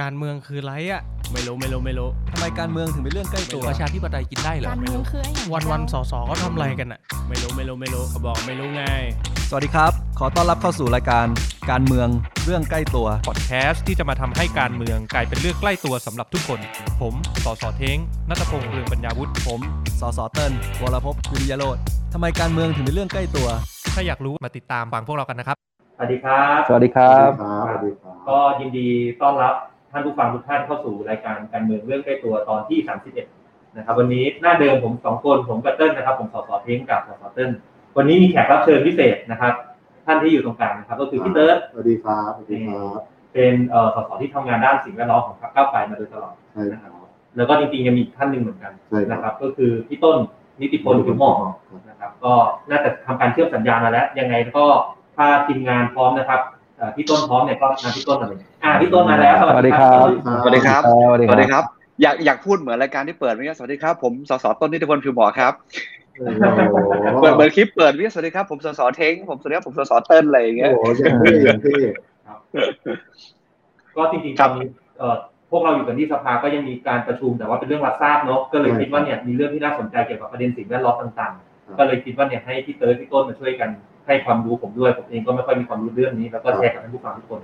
การเมืองคือไรอะไม่รู้ไม่รู้ไม่รู้ทำไมการเมืองถึงเป็นเรื่องใกล้ตัวประชาธิปไตยกินได้เหรอการไม่เมืองรู้คือไอ้อย่างวันวันๆสอสอก็ทำอะไรกันอะไม่รู้ไม่รู้ไม่รู้เขาบอกไม่รู้ไง สวัสดีครับ ขอต้อนรับเข้าสู่รายการการเมืองเรื่องใกล้ตัวพอดแคสต์ที่จะมาทำให้การเมืองกลายเป็นเรื่องใกล้ตัวสำหรับทุกคน ผมสอสอเท้งนัตพงษ์เรืองปัญญาวุฒิผมสสเติ้ลวรพพวิริยโรธทำไมการเมืองถึงเป็นเรื่องใกล้ตัว ถ้าอยากรู้มาติดตามฟังพวกเรากันนะครับสวัสดีครับ สวัสดีครับครับสวัสดีครับก็ยินดีต้อนรับ ท่านผู้ฟังทุกท่านเข้าสู่รายการการเมืองเรื่องใกล้ตัวตอนที่ 31 นะครับ วันนี้หน้าเดิมผมสองคนผมกับเติ้ลนะครับ ผมสสเท้งกับสสเติ้ลวันนี้มีแขกรับเชิญพิเศษนะครับ ท่านที่อยู่ตรงกลางนะครับ ก็คือพี่เติร์ดสวัสดีครับสวัสดีครับเป็นเอ่อสสที่ทำงานด้านสิ่งแวดล้อมของพรรคก้าวไกลมาโดยตลอดใช่นะครับแล้วก็จริงๆยังมีอีกท่านหนึ่งเหมือนกันใช่ครับนะครับ ก็คือพี่ต้นนิติพลผิวหมอกนะครับ ก็น่าจะทำการเชื่อมสัญญาณมาแล้ว ยังไงก็ถ้าทีมงานพร้อมนะครับเอ่อ พี่ต้นพร้อมเนี่ยก็งานพี่ต้นมาเลยอ่าพี่ต้นมาแล้วสวัสดีครับ สวัสดีครับ สวัสดีสวัสดีครับ อยากอยากพูดเหมือนรายการที่เปิดเมื่อกี้สวัสดีครับ ผมสสต้นนิติพลผิวเหมาะครับโอ้โหเปิดเปิดคลิปเปิดเมื่อกี้สวัสดีครับ ผมสสเท้งผมสวัสดีครับผมสสเติ้ลอะไรอย่างเงี้ยโอ้โหอย่างที่อย่างที่ครับก็จริงๆครับตอนนี้เอ่อพวกเราอยู่กันที่สภาก็ยังมีการประชุมแต่ว่าเป็นเรื่องรับทราบเนาะก็เลยคิดว่าเนี่ยมีเรื่องที่น่าสนใจเกี่ยวกับประเด็นสิ่งแวดล้อมต่างๆ ก็เลยคิดว่าเนี่ยให้พี่เติร์ดพี่ต้นมาช่วยกัน ให้ความรู้ผมด้วย ผมเองก็ไม่ค่อยมีความรู้เรื่องนี้ แล้วก็แชร์กับท่านผู้ฟังทุกคน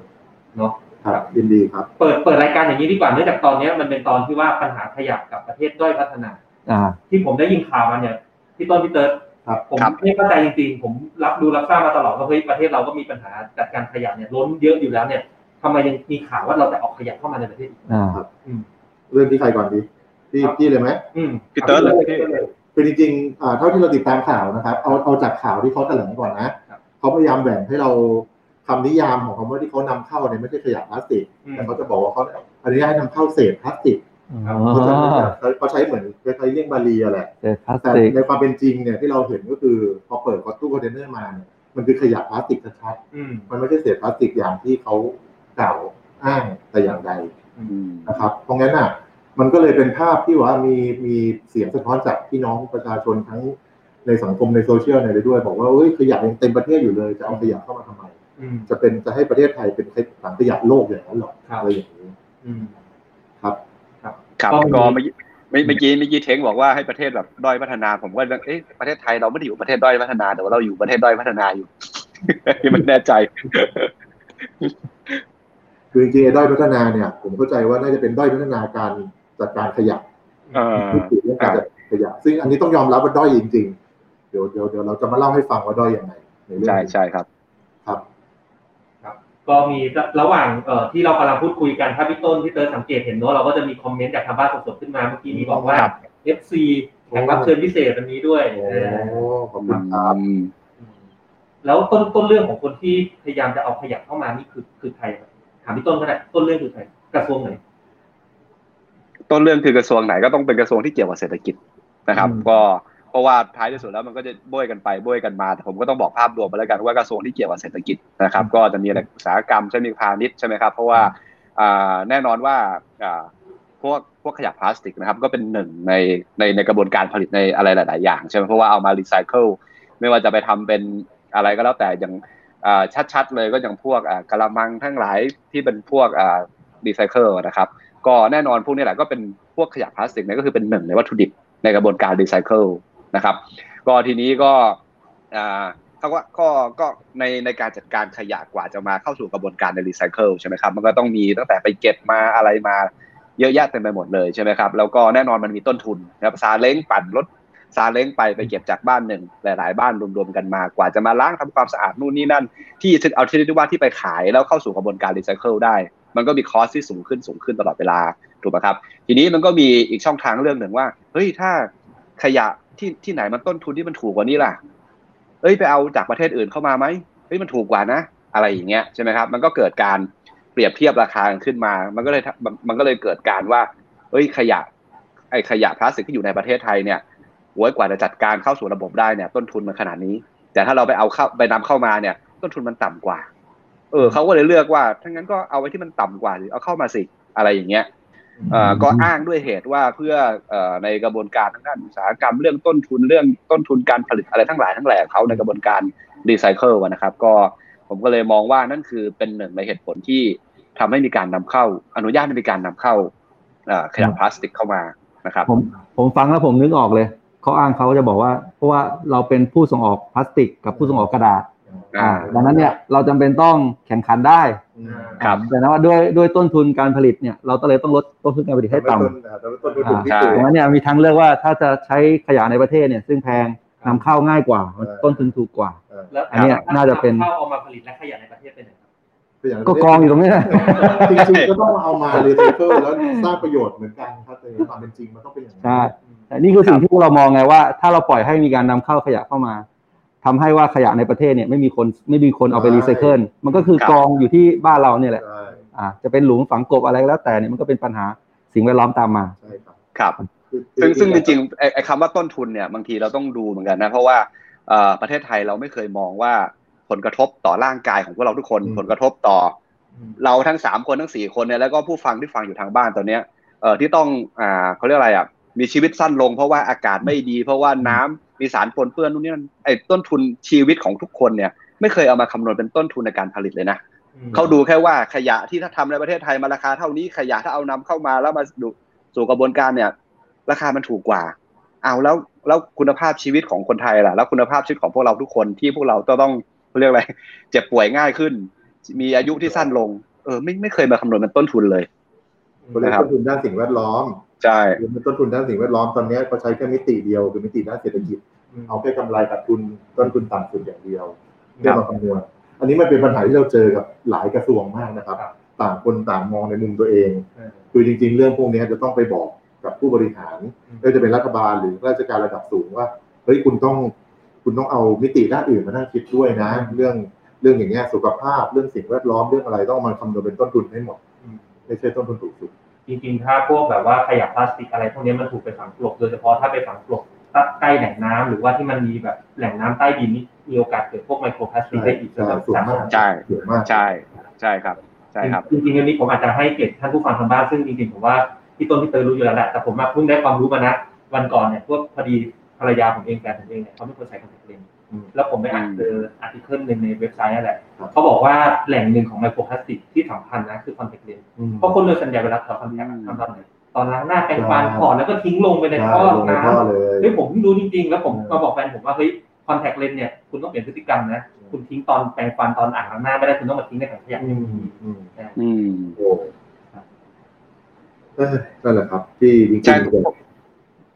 เนาะครับยินดีครับ เปิดเปิดรายการอย่างนี้ดีกว่าเนื่องจากตอนเนี้ยมันเป็นตอนที่ว่าปัญหาขยะกับประเทศด้อยพัฒนาอ่าที่ผมได้ยินข่าวมาเนี่ยพี่ต้นพี่เติร์ดครับผมครับไม่เข้าใจจริงๆ ผมรับดูรับทราบมาตลอดว่าเฮ้ยประเทศเราก็มีปัญหาจัดการขยะเนี่ยล้นเยอะอยู่แล้วเนี่ยทำไมยังมีข่าวว่าเราจะเออกขยะเข้ามาในประเทศอีกอ่าอืมเรื่องที่ใครก่อนดีพี่ครับพี่เลยไหมอืมพี่เติร์ดเลยพี่เลย คือจริงๆอ่าเท่าที่เราติดตามข่าวนะครับ เอาเอาจากข่าวที่เขาแถลงก่อนนะครับเขาพยายามแบ่งให้เราคำนิยามของคำว่าที่เขานำเข้าเนี่ยไม่ใช่ขยะพลาสติกอืมแต่เขาจะบอกว่าเขาอนุญาตให้นำเข้าเศษพลาสติกอ๋อเขาจะเขาใช้เหมือนคล้ายๆเลี่ยงบาลีอะแหละเศษพลาสติกแต่ในความเป็นจริงเนี่ยที่เราเห็นก็คือพอเปิดตู้คอนเทนเนอร์มาเนี่ยมันคือขยะพลาสติกชัดอืมๆมันไม่ใช่เศษพลาสติกอย่างที่เขากล่าวอ้างแต่อย่างใดอืมนะครับ เพราะงั้นอะ มันก็เลยเป็นภาพที่ว่ามีมีเสียงสะท้อนจากพี่น้องประชาชนทั้งในสังคมในโซเชียลเนี่ยด้วย บอกว่าเอ้ยขยะยังเต็มประเทศอยู่เลย จะเอาขยะเข้ามาทำไมอืมจะเป็นจะให้ประเทศไทยเป็นถังขยะโลกอย่างนั้นหรอครับอะไรอย่างนี้อืมครับครับก็ก็มีเมื่อกี้เมื่อกี้เมื่อกี้เท้งบอกว่าให้ประเทศแบบด้อยพัฒนา ผมก็เอ๊ะประเทศไทยเราไม่ได้อยู่ประเทศด้อยพัฒนาแต่ว่าเราอยู่ประเทศด้อยพัฒนาอยู่ที่มันแน่ใจคือจริงๆไอ้ด้อยพัฒนาเนี่ย ผมเข้าใจว่าน่าจะเป็นด้อยพัฒนาการ จัดการขยะเออพูดถึงเรื่องการจัดการขยะ ซึ่งอันนี้ต้องยอมรับว่าด้อยจริง ๆ เดี๋ยวเดี๋ยวเดี๋ยวเราจะมาเล่าให้ฟังว่าด้อยยังไงในเรื่องใช่นี้ใช่ครับครับ ครับ ก็มีระหว่างเอ่อที่เรากำลังพูดคุยกันถ้าพี่ต้นพี่เติร์ดสังเกตเห็นเนอะเราก็จะมีคอมเมนต์จากทางบ้านสดๆขึ้นมาเมื่อกี้มีบอกว่าครับ FC แขกรับเชิญพิเศษวันนี้ด้วยโอ้เออขอบคุณครับอืมอืมแล้วต้นต้นเรื่องของคนที่พยายามจะเอาขยะเข้ามานี่คือคือใครครับถามพี่ต้นก็ได้ต้นเรื่องคือใครกระทรวงไหน ต้นเรื่องคือกระทรวงไหนก็ต้องเป็นกระทรวงที่เกี่ยวกับเศรษฐกิจนะครับอืมก็เพราะว่าท้ายที่สุดแล้วมันก็จะโบยกันไปโบยกันมาแต่ผมก็ต้องบอกภาพรวมไปแล้วกันว่ากระทรวงที่เกี่ยวกับเศรษฐกิจนะครับ ก็จะมีอะไรอุตสาหกรรมใช่ไหมพาณิชย์ใช่ไหมครับเพราะว่าอ่าแน่นอนว่าอ่าพวกพวกขยะพลาสติกนะครับก็เป็นหนึ่งในในในกระบวนการผลิตในอะไรหลาย ๆ อย่างใช่ไหมเพราะว่าเอามารีไซเคิลไม่ว่าจะไปทำเป็นอะไรก็แล้วแต่อย่างอ่าชัด ๆ เลยก็อย่างพวกอ่ากะละมังทั้งหลายที่เป็นพวกอ่ารีไซเคิลนะครับ ก็แน่นอนพวกนี้แหละก็เป็นพวกขยะพลาสติกเนี่ยก็คือเป็นหนึ่งในวัตถุดิบในกระบวนการรีไซเคิลนะครับก็ทีนี้ก็เขาว่าก็ก็ในในการจัดการขยะกว่าจะมาเข้าสู่กระบวนการในรีไซเคิลใช่ไหมครับมันก็ต้องมีตั้งแต่ไปเก็บมาอะไรมาเยอะแยะเต็มไปหมดเลยใช่ไหมครับแล้วก็แน่นอนมันมีต้นทุนนะครับซาเล้งปั่นรถซาเล้งไปไปเก็บจากบ้านหนึ่งหลาย ๆ บ้านรวมๆกันมากว่าจะมาล้างทำความสะอาดนู่นนี่นั่น ที่เอาที่เรียกว่าที่ไปขายแล้วเข้าสู่กระบวนการรีไซเคิลได้ มันก็มีคอสที่สูงขึ้นสูงขึ้นตลอดเวลาถูกไหมครับ ทีนี้มันก็มีอีกช่องทางเรื่องหนึ่งว่าเฮ้ยถ้าขยะที่ที่ไหนมันต้นทุนที่มันถูกกว่านี้ล่ะเอ้ยไปเอาจากประเทศอื่นเข้ามาไหมเฮ้ยมันถูกกว่านะ อะไรอย่างเงี้ยใช่ไหมครับ มันก็เกิดการเปรียบเทียบราคาขึ้นมา มันก็เลยมันก็เลยเกิดการว่าเอ้ยขยะไอ้ขยะพลาสติกที่อยู่ในประเทศไทยเนี่ยโว้ยกว่าจะจัดการเข้าสู่ระบบได้เนี่ย ต้นทุนมันขนาดนี้ แต่ถ้าเราไปเอาเข้าไปนำเข้ามาเนี่ย ต้นทุนมันต่ำกว่า เออเขาก็เลยเลือกว่าถ้างั้นก็เอาไว้ที่มันต่ำกว่าหรือเอาเข้ามาสิอะไรอย่างเงี้ยเอ่อก็อ้างด้วยเหตุว่าเพื่อเอ่อในกระบวนการทางด้านอุตสาหกรรมเรื่องต้นทุนเรื่องต้นทุนการผลิตอะไรทั้งหลายทั้งแหล่ของเขาในกระบวนการรีไซเคิลนะครับ ก็ผมก็เลยมองว่านั่นคือเป็นหนึ่งในเหตุผลที่ทำให้มีการนำเข้า อนุญาตให้มีการนำเข้าเอ่อขยะพลาสติกเข้ามานะครับผมผมฟังแล้วผมนึกออกเลยเขาอ้างเขาจะบอกว่า เพราะว่าเราเป็นผู้ส่งออกพลาสติก กับผู้ส่งออกกระดาษอ่า ดังนั้นเนี่ยเราจำเป็นต้องแข่งขันได้อืมครับแต่นะว่าด้วยด้วยต้นทุนการผลิตเนี่ยเราก็เลยต้องลดต้นทุนการผลิตให้ต่ำต้นอ่าต้นทุนถูกที่ใช่สุดดังนั้นเนี่ยมีทางเลือกว่าถ้าจะใช้ขยะในประเทศเนี่ยซึ่งแพงนำเข้าง่ายกว่าเออต้นทุนถูกกว่าแล้วอันเนี้ยน่าจะเป็นเข้าเอามาผลิตและขยะในประเทศเป็นไงครับคืออย่างก็กองอยู่ตรงนี้นะจริงๆก็ต้องเอามารีไซเคิลแล้วสร้างประโยชน์เหมือนกันครับแต่ในความเป็นจริงมันต้องเป็นอย่างนั้นใช่แต่นี่คือสิ่งที่พวกเรามองไงว่า ถ้าเราปล่อยให้มีการนำเข้าขยะเข้ามา ทำให้ว่าขยะในประเทศเนี่ยไม่มีคนไม่มีคนเอาไปรีไซเคิลมันก็คือครับกองอยู่ที่บ้านเราเนี่ยแหละใช่อ่าจะเป็นหลุมฝังกบอะไรก็แล้วแต่เนี่ยมันก็เป็นปัญหาสิ่งแวดล้อมตามมาใช่ครับครับคือซึ่งซึ่งจริงๆไอ้ไอ้คำว่าต้นทุนเนี่ยบางทีเราต้องดูเหมือนกันนะ เพราะว่าเอ่อประเทศไทยเราไม่เคยมองว่าผลกระทบต่อร่างกายของพวกเราทุกคน ผลกระทบต่ออเราทั้งสามคนทั้งสี่คนเนี่ยแล้วก็ผู้ฟังที่ฟังอยู่ทางบ้านตอนเนี้ยเอ่อที่ต้องอ่าเขาเรียกอะไรอะมีชีวิตสั้นลงเพราะว่าอากาศไม่ดี เพราะว่าน้ำ มีสารปนเปื้อนนู่นนี่นั่นไอ้ต้นทุนชีวิตของทุกคนเนี่ย ไม่เคยเอามาคำนวณเป็นต้นทุนในการผลิตเลยนะเขาดูแค่ว่าขยะที่ถ้าทำในประเทศไทยมาราคาเท่านี้ขยะถ้าเอานำเข้ามาแล้วมาดูสู่กระบวนการเนี่ย ราคามันถูกกว่าเอาแล้วแล้วคุณภาพชีวิตของคนไทยล่ะแล้วคุณภาพชีวิตของพวกเราทุกคนที่พวกเราต้องเขาเรียกอะไรเจ็บป่วยง่ายขึ้น มีอายุที่สั้นลง เออ ไม่ไม่เคยมาคำนวณเป็นต้นทุนเลยคนเรียกนะครับต้นทุนด้านสิ่งแวดล้อม ใช่หรือเป็นต้นทุนด้านสิ่งแวดล้อมตอนนี้เขาใช้แค่มิติเดียวคือมิติด้านเศรษฐกิจ เอาแค่กำไรขาดทุนต้นทุนต่ำสุดอย่างเดียวเพื่อมาคำนวณอันนี้มันเป็นปัญหาที่เราเจอกับหลายกระทรวงมากนะครับครับต่างคนต่างมองในมุมตัวเองเออคือจริง ๆ เรื่องพวกนี้จะต้องไปบอกกับผู้บริหารอืมไม่ว่าจะเป็นรัฐบาลหรือราชการระดับสูงว่าเฮ้ยคุณต้องคุณต้องเอามิติด้านอื่นมานั่งคิดด้วยนะ เรื่องเรื่องอย่างเงี้ยสุขภาพเรื่องสิ่งแวดล้อมเรื่องอะไรต้องเอามาคำนวณเป็นต้นทุนให้หมดอืมไม่ใช่ต้นทุนถูกสุด จริงๆ ถ้าพวกแบบว่าขยะพลาสติกอะไรพวกนี้มันถูกไปฝังกลบโดยเฉพาะถ้าไปฝังกลบใกล้แหล่งน้ำหรือว่าที่มันมีแบบแหล่งน้ำใต้ดินนี่มีโอกาสเกิดพวกไมโครพลาสติกได้อีกใช่แบบส่วนมากสามารถใช่เยอะมากใช่ใช่ครับใช่ครับจริงๆอันนี้ผมอาจจะให้เกียรติท่านผู้ฟังทางบ้านซึ่งจริงๆผมว่าพี่ต้นพี่เติร์ดรู้อยู่แล้วแหละแต่ผมมาเพิ่งได้ความรู้มานะวันก่อนเนี่ยพวกพอดีภรรยาผมเองแฟนผมเองเนี่ยเขาไม่ควรใส่คอนแทคเลนส์อืม แล้วผมไปอ่านเจอ article หนึ่งในเว็บไซต์นั่นแหละครับเขาบอกว่าแหล่งหนึ่งของไมโครพลาสติกที่สำคัญนะคือคอนแทคเลนส์อืมเพราะคนโดยส่วนใหญ่เวลาถอดคอนแทคอืมทำตอนไหนตอนล้างหน้าแปรงฟันใช่ถอดแล้วก็ทิ้งลงไปในใช่ท่อลงในน้ำท่อเลยเฮ้ยผมเพิ่งรู้จริงๆ แล้วผมเออมาบอกแฟนผมว่าเฮ้ยคอนแทคเลนส์เนี่ยคุณต้องเปลี่ยนพฤติกรรมนะ คุณทิ้งตอนแปรงฟันตอนอ่างล้างหน้าไม่ได้คุณต้องมาทิ้งในถังขยะอืมอืมอืมโอ้เอ้ยนั่นแหละครับ ที่จริงใช่ๆ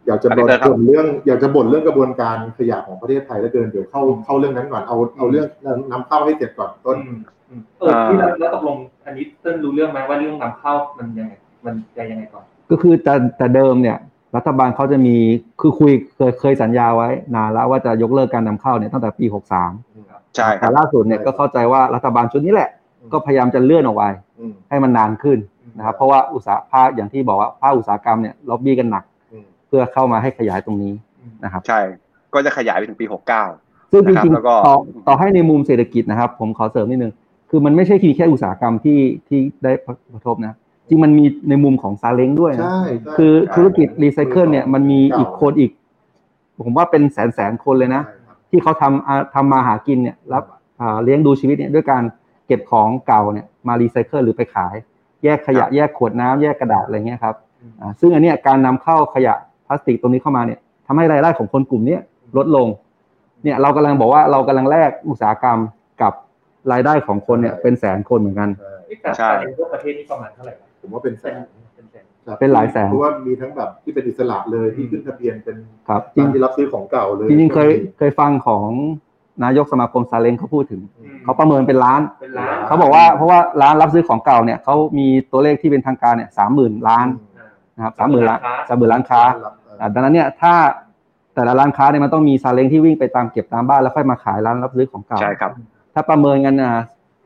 อยากจะบ่นครับบ่นเรื่อง อยากจะบ่นเรื่องกระบวนการขยะของประเทศไทยแล้วเกินเดี๋ยวเข้าเข้าเรื่องนั้นก่อนเอาเอาเรื่องนำเข้าให้เสร็จก่อนต้นอืมอืมเออที่แล้วแล้วตกลงอันนี้เต้นรู้เรื่องไหมว่าเรื่องนำเข้ามันยังไงมันจะยังไงก่อน ก็คือแต่แต่เดิมเนี่ย รัฐบาลเขาจะมีคือคุยเคยเคยสัญญาไว้นานแล้วว่าจะยกเลิกการนำเข้าเนี่ยตั้งแต่ปี63ใช่คแต่รับล่าสุดเนี่ยก็เข้าใจว่ารัฐบาลชุดนี้แหละ ก็พยายามจะเลื่อนออกไปอืมให้มันนานขึ้นนะครับเพราะว่าอุตสาหภาคอย่างที่บอกว่าภาคอุตสาหกรรมเนี่ยล็อบบี้กันหนักอืม เพื่อเข้ามาให้ขยายตรงนี้นะครับ ใช่ก็จะขยายไปถึงปีหกเก้าซึ่งจนะครับริงแล้วก็ๆต่อต่อให้ในมุมเศรษฐกิจนะครับ ผมขอเสริมนิดนึง คือมันไม่ใช่แค่อุตสาหกรรมที่ที่ได้กระทบนะ จริงมันมีในมุมของซาเล้งด้วยนะใช่ใช่คือใช่ธุรกิจรีไซเคิลเนี่ยมันมีอีกคนอีก ผมว่าเป็นแสนแสนคนเลยนะใช่ครับที่เขาทำอ่าทำมาหากินเนี่ยรับอ่าเลี้ยงดูชีวิตเนี่ยด้วยการเก็บของเก่าเนี่ยมารีไซเคิลหรือไปขาย แยกขยะแยกขวดน้ำแยกกระดาษอะไรเงี้ยครับอ่าซึ่งอันเนี้ยการนำเข้าขยะ พลาสติกตรงนี้เข้ามาเนี่ยทำให้รายได้ของคนกลุ่มนี้ลดลง เนี่ยเรากำลังบอกว่าเรากำลังแลกอุตสาหกรรมกับรายได้ของคนเนี่ยเป็นแสนคนเหมือนกันใช่ในพวประเทศนี้ประมาณเท่าไหร่ผมว่าเป็นแสนเป็นแสนเป็นหลายแสนเพราะว่ามีทั้งแบบที่เป็นอิสระเลยที่ขึ้นทะเบียนเป็นครับจริงที่รับซื้อของเก่าเลยจริงๆเคยเคยฟังของนายกสมาคมซาเล้งเขาพูดถึง เขาประเมินเป็นล้านเขาบอกว่าเพราะว่าร้านรับซื้อของเก่าเนี่ยเขามีตัวเลขที่เป็นทางการเนี่ยสามหมื่นล้าน นะครับสามหมื่นล้านร้านค้าสามหมื่นล้านค้ารับเอออ่าดังนั้นเนี่ยถ้าแต่ละร้านค้าเนี่ยมันต้องมีซาเล้งที่วิ่งไปตามเก็บตามบ้านแล้วค่อยมาขายร้านรับซื้อของเก่าใช่ครับ ถ้าประเมินกันอะ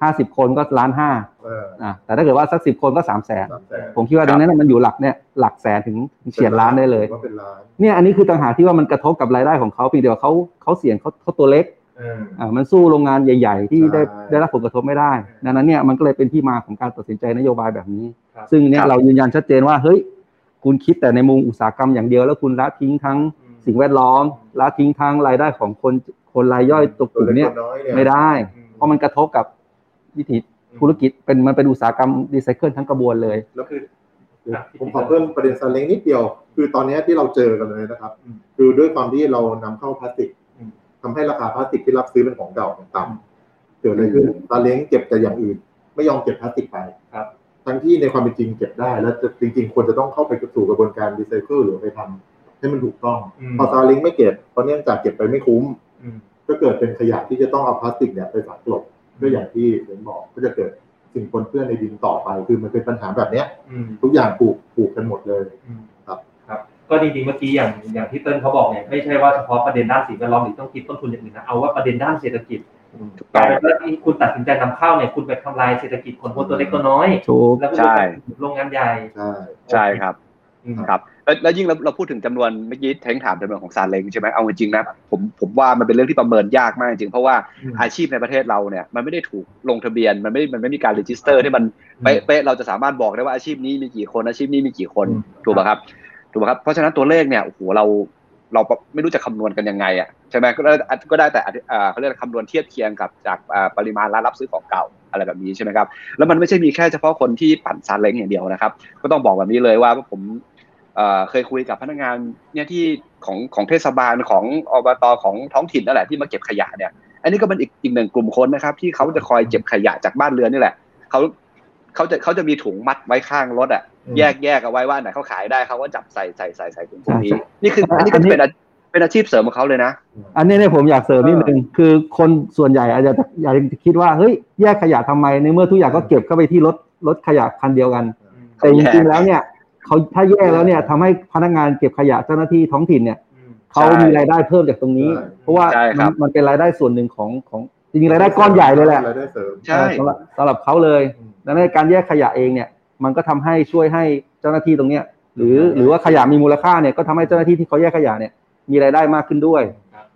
ห้าสิบคนก็ล้านห้าเอออ่าแต่ถ้าเกิดว่าสักสิบคนก็สามแสนสามแสนผมคิดว่าดังนั้นนะมันอยู่หลักเนี่ยหลักแสนถึงเฉียดล้านได้เลยว่าเป็นล้านเนี่ยอันนี้คือต่างหากที่ว่ามันกระทบกับรายได้ของเขาเพียงเดียวาเขาเขาเสี่ยงเขาเขาตัวเล็กเอออ่ามันสู้โรงงานใหญ่ ๆ ที่ได้ใช่ได้รับผลกระทบไม่ได้ ดังนั้นเนี่ยมันก็เลยเป็นที่มาของการตัดสินใจนโยบายแบบนี้ครับซึ่งเนี่คยรับเรายืนยันชัดเจนว่าเฮ้ย คุณคิดแต่ในมุมอุตสาหกรรมอย่างเดียวแล้วคุณละทิ้งทั้งสิ่งแวดล้อมละทิ้งทั้งรายได้ของคนคนรายย่อยตัวกลุ่มเนี่ยตัวล็กตัวน้อยเนี่ยไม่ได้อืมเพราะมันกระทบกับวิถีธุรกิจเป็นมันเป็นอุตสาหกรรมรีไซเคิลทั้งกระบวนเลยแล้วคือครับผมขอเพิ่มประเด็นซาเล้งนิดเดียว คือตอนนี้ที่เราเจอกันเลยนะครับอืมคือด้วยความที่เรานำเข้าพลาสติกอืมทำให้ราคาพลาสติกที่รับซื้อเป็นของเก่าเนี่ยต่ำเกิดอะไรขึ้นซาเล้งเก็บแต่อย่างอื่น ไม่ยอมเก็บพลาสติกไปครับ ทั้งที่ในความเป็นจริงเก็บได้ แล้วจะจริง ๆ ควรจะต้องเข้าไปสู่กระบวนการรีไซเคิลหรือไปทำให้มันถูกต้องอืมพอซาเล้งไม่เก็บเพราะเนื่องจากเก็บไปไม่คุ้มอืมก็เกิดเป็นขยะที่จะต้องเอาพลาสติกเนี่ยไปฝังกลบก็อย่างที่เห็นบอกก็จะเกิดสิ่งปนเปื้อนในดินต่อไป คือมันเป็นปัญหาแบบเนี้ยอืมทุกอย่างผูกผูกกันหมดเลยอืมครับครับ ก็จริงๆเมื่อกี้อย่างอย่างที่เติ้ลเขาบอกเนี่ยไม่ใช่ว่าเฉพาะประเด็นด้านสิ่งแวดล้อมหรือต้องคิดต้นทุนอย่างอื่นนะเอาว่าประเด็นด้านเศรษฐกิจถู กกต้ลาอยงเป็นว่าที่คุณตัดสินใจนำเข้าเนี่ยคุณไปทำลายเศรษฐกิจคนพวกตัวเล็กตัวน้อยถูกแล้วก็ใช่โรงงานใหญ่ใช่ใช่ครับอืมครับแล้วแล้วยิ่งเราเราพูดถึงจำนวนเมื่อกี้เท้งถามจำนวนของซาเล้งใช่ไหมเอาจริงๆนะผมผมว่ามันเป็นเรื่องที่ประเมินยากมากจริงเพราะว่าอืมอาชีพในประเทศเราเนี่ยมันไม่ได้ถูกลงทะเบียนมันไม่มันไม่มีการ register ที่มันเป๊ะเป๊ะเราจะสามารถบอกได้ว่าอาชีพนี้มีกี่คนอาชีพนี้มีกี่คนอืมถูกป่ะครับถูกป่ะครับเพราะฉะนั้นตัวเลขเนี่ยโอ้โหเรา เราไม่รู้จะคำนวณกันยังไงอะใช่ไหมก็ได้ก็ได้แต่เขาเรียกคำนวณเทียบเคียงกับจากปริมาณร้านรับซื้อของเก่าอะไรแบบนี้ใช่ไหมครับแล้วมันไม่ใช่มีแค่เฉพาะคนที่ปั่นซาเล้งอย่างเดียวนะครับ ก็ต้องบอกแบบนี้เลยว่าผมเอ่อเคยคุยกับพนักงานเนี่ยที่ของของเทศบาลของอบตของท้องถิ่นนั่นแหละที่มาเก็บขยะเนี่ย อันนี้ก็เป็นอีกอีกหนึ่งกลุ่มคนนะครับที่เขาจะคอยเก็บขยะจากบ้านเรือนนี่แหละเขาเขาจะเขาจะมีถุงมัดไว้ข้างรถอะ แยกแยกเอาไว้ว่าอันไหนเขาขายได้เขาก็จับใส่ใส่ใส่ใส่ถุงพวกนี้ใช่นี่คืออันนี้ก็เป็นอาเป็นอาชีพเสริมของเขาเลยนะ อันนี้เนี่ยผมอยากเสริมนิดนึงคือคนส่วนใหญ่อาจจะอยากจะคิดว่าเฮ้ยแยกขยะทำไมในเมื่อทุกอย่างก็เก็บเข้าไปที่รถรถขยะคันเดียวกัน แต่จริงๆแล้วเนี่ยเขาถ้าแยกแล้วเนี่ยทำให้พนักงานเก็บขยะเจ้าหน้าที่ท้องถิ่นเนี่ยอืมเขามีรายได้เพิ่มจากตรงนี้ใช่เพราะว่าใช่คมัรันบมันเป็นรายได้ส่วนหนึ่งของของจริงๆรายได้ก้อนใหญ่เลยแหละรายได้เสริมใช่เออสำหรับสำหรับเขาเลยอืมดังนั้นการแยกขยะเองเนี่ย มันก็ทำให้ช่วยให้เจ้าหน้าที่ตรงเนี้ยหรือหรือว่าขยะมีมูลค่าเนี่ยก็ทำให้เจ้าหน้าที่ที่เขาแยกขยะเนี่ยมีรายได้มากขึ้นด้วย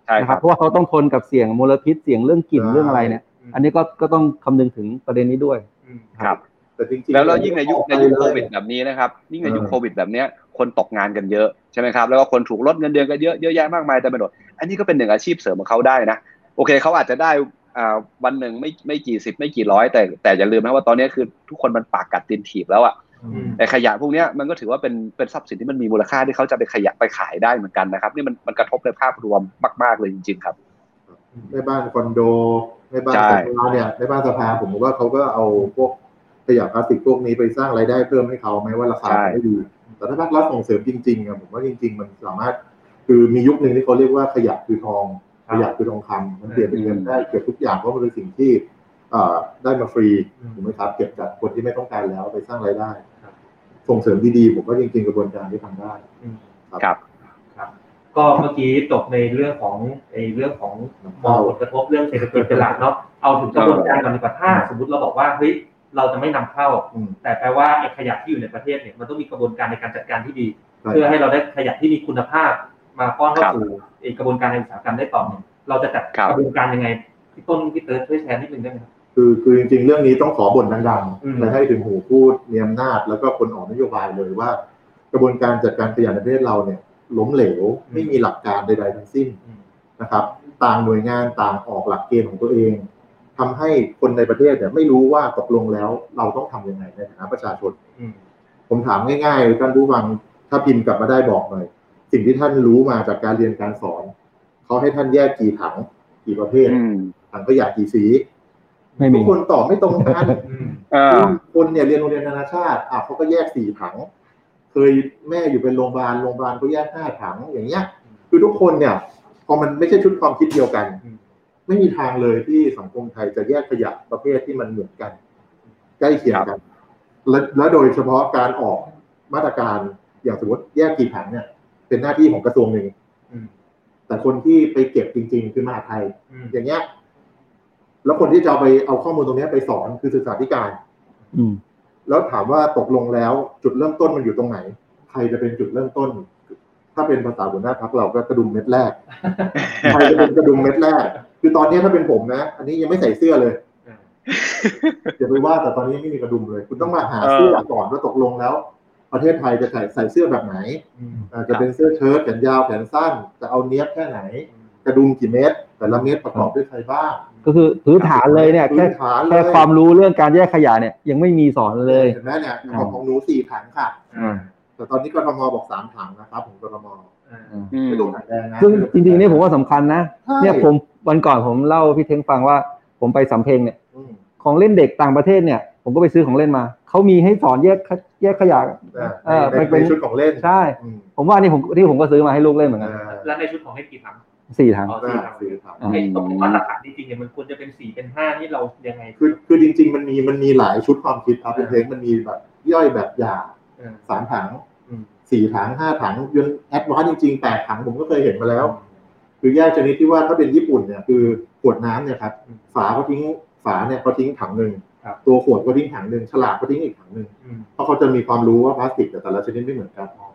ใช่นะคครัรับบเพราะว่าเขาต้องทนกับเสี่ยงมลพิษเสี่ยงเรื่องกลิ่นเรื่องอะไรเนี่ย อันนี้ก็ก็ต้องคำนึงถึงประเด็นนี้ด้วยอืมครับแต่จริงๆแล้วแล้วยิ่งในยุคในยุคโควิดเแบบนี้นะครับยิ่งในยุคเออโควิดแบบเนี้ยคนตกงานกันเยอะใช่ไหมครับแล้วก็คนถูกลดเงินเดือนกันเยอะเยอะแยะมากมายแต่ไม่หมดอันนี้ก็เป็นหนึ่งอาชีพเสริมของเขาได้นะโอเคเขาอาจจะได้อ่า วันหนึ่งไม่ไม่กี่สิบไม่กี่ร้อย แต่แต่อย่าลืมนะว่าตอนนี้คือทุกคนมันปากกัดตีนถีบแล้วอะอืมแต่ขยะพวกเนี้ยมันก็ถือว่าเป็นเป็นทรัพย์สินที่มันมีมูลค่าที่เขาจะไปขยะไปขายได้เหมือนกันนะครับ นี่มันมันกระทบในภาพรวมมาก ๆ เลยจริง ๆ ครับแม่บ้านคอนโดแม่บ้านใช่สภาเนี่ยแม่บ้านสภาผมว่าเขาก็เอาพวกขยะพลาสติกพวกนี้ไปสร้างรายได้เพิ่มให้เขาแม้ว่าราคาจะไม่ดีแต่ถ้าภาครัฐส่งเสริมจริงๆอะผมว่าจริง ๆ มันสามารถคือมียุคหนึ่งที่เขาเรียกว่าขยะคือทองครั ขบยะคือทองคำมันเปลี่ยนเป็นเงินได้เกือบทุกอย่างเพราะมันเป็นสิ่งที่เอ่อได้มาฟรีอืมถูกไหมครับเก็บจากคนที่ไม่ต้องการแล้วไปสร้างรายได้ครับส่งเสริมดีๆผมว่าจริงๆกระบวนการที่ทำได้อืมครับครับก็เมื่อกี้จบในเรื่องของไอ้เรื่องของมองผลกระทบเรื่องเศรษฐกิจเป็นหลักเนาะเอาถึงกระบวนการก่อนดีกว่าถ้าสมมติเราบอกว่าเฮ้ยเราจะไม่นำเข้าอืมแต่แปลว่าไอ้ขยะที่อยู่ในประเทศเนี่ยมันต้องมีกระบวนการในการจัดการที่ดีใช่เพื่อให้เราได้ขยะที่มีคุณภาพ มาป้อนเข้าครับสู่ไอ้กระบวนการในอุตสาหกรรมได้ต่อเนี่ยเราจะจัดครับกระบวนการยังไงพี่ต้นพี่เติร์ดช่วยแชร์นิดนึงได้ไหมครับคือคือจริงๆ เรื่องนี้ต้องขอบ่นดังอืมๆและให้ถึงหูพูดมีอำนาจแล้วก็คนออกนโยบายเลยว่า กระบวนการจัดการขยะในประเทศเราเนี่ยล้มเหลวไม่มีหลักการใดๆทั้งสิ้นอืมนะครับ ต่างหน่วยงานต่างออกหลักเกณฑ์ของตัวเองทำให้คนในประเทศเนี่ยไม่รู้ว่าตกลงแล้วเราต้องทำยังไงในฐานะประชาชนอืมผมถามง่ายๆท่านผู้ฟังถ้าพิมพ์กลับมาได้บอกหน่อย สิ่งที่ท่านรู้มาจากการเรียนการสอนเขาให้ท่านแยกกี่ถังกี่ประเภทอืมถังขยะกี่สีไม่ทุมีกคนตอบไม่ตรงกันอืมอ่าคนเนี่ยเรียนโรงเรียนนานาชาติอะเขาก็แยกสี่ถัง เคยแม่อยู่เป็นโรงพยาบาลโรงพยาบาลก็แยกห้าถังอย่างเงี้ย คือทุกคนเนี่ย พอมันไม่ใช่ชุดความคิดเดียวกันอืมไม่มีทางเลยที่สังคมไทยจะแยกขยะประเภทที่มันเหมือนกัน ใกล้เคียงกัน และและโดยเฉพาะการออกมาตรการอย่างสมมติแยกกี่ถังเนี่ย เป็นหน้าที่ของกระทรวงหนึ่งอืมแต่คนที่ไปเก็บจริง ๆ คือมหาดไทยอืมอย่างเงี้ย แล้วคนที่จะเอาไปเอาข้อมูลตรงเนี้ยไปสอนคือศึกษาธิการอืมแล้วถามว่าตกลงแล้วจุดเริ่มต้นมันอยู่ตรงไหน ใครจะเป็นจุดเริ่มต้น ถ้าเป็นภาษาหัวหน้าพักเราก็กระดุมเม็ดแรกใครจะเป็นกระดุมเม็ดแรก คือตอนนี้ถ้าเป็นผมนะอันนี้ยังไม่ใส่เสื้อเลยอ่าอย่าไปว่าแต่ตอนนี้ไม่มีกระดุมเลย คุณต้องมาหาเสื้อก่อนว่าตกลงแล้ว ประเทศไทยจะใส่ใส่เสื้อแบบไหนอืมอ่าจะเป็นเสื้อเชิ้ตแขนยาวแขนสั้น จะเอาเนี้ยบแค่ไหนกกระดุมกี่เม็ดแต่ละเม็ดประกอบด้วยใครบ้าง ก็คือพื้นฐานเลยเนี่ยพื้แค่นฐานเลยแค่ความรู้เรื่องการแยกขยะเนี่ยยังไม่มีสอนเลยเห็นไหมเนี่ยของของหนูสี่ถังค่ะอ่าแต่ตอนนี้กทมบอกสามถังนะครับของกทมอ่าอืมไม่ต้องถังแดงนะซึ่งจริงๆเนี่ยผมว่าสำคัญนะใช่เนี่ยผมวันก่อนผมเล่าพี่เท้งฟังว่าผมไปสำเพ็งเนี่ยอืมของเล่นเด็กต่างประเทศเนี่ย ผมก็ไปซื้อของเล่นมาเขามีให้สอนแยกข แยกขยะเออในมันเป็นในชุดของเล่นใช่อืมผมว่านี่ผมที่ผมก็ซื้อมาให้ลูกเล่นเหมือนกันอ่าแล้วในชุดของเล่นกี่ถังสี่ถังอ๋อก็สี่ถังสี่ถังอ่าไอ้ตรงมาตรฐานจริงๆเนี่ยมันควรจะเป็นสี่เป็นห้านี่เรายังไงคือคือจริง ๆ มันมีมันมีหลายชุดความคิดครับเป็นเพลงมันมีแบบย่อยแบบหยาบเออสามถังอืมสี่ถังห้าถังยัน advance จริงๆแปดถังผมก็เคยเห็นมาแล้ว คือแยกชนิดที่ว่าถ้าเป็นญี่ปุ่นเนี่ยคือขวดน้ำเนี่ยครับอืมฝาเขาทิ้งฝาเนี่ยเขาทิ้งถังหนึ่ง ครับตัวขวดก็ทิ้งถังหนึ่งฉลากก็ทิ้งอีกถังหนึ่งอืมเพราะเขาจะมีความรู้ว่าพลาสติกแต่ละชนิดไม่เหมือนกันอ๋อ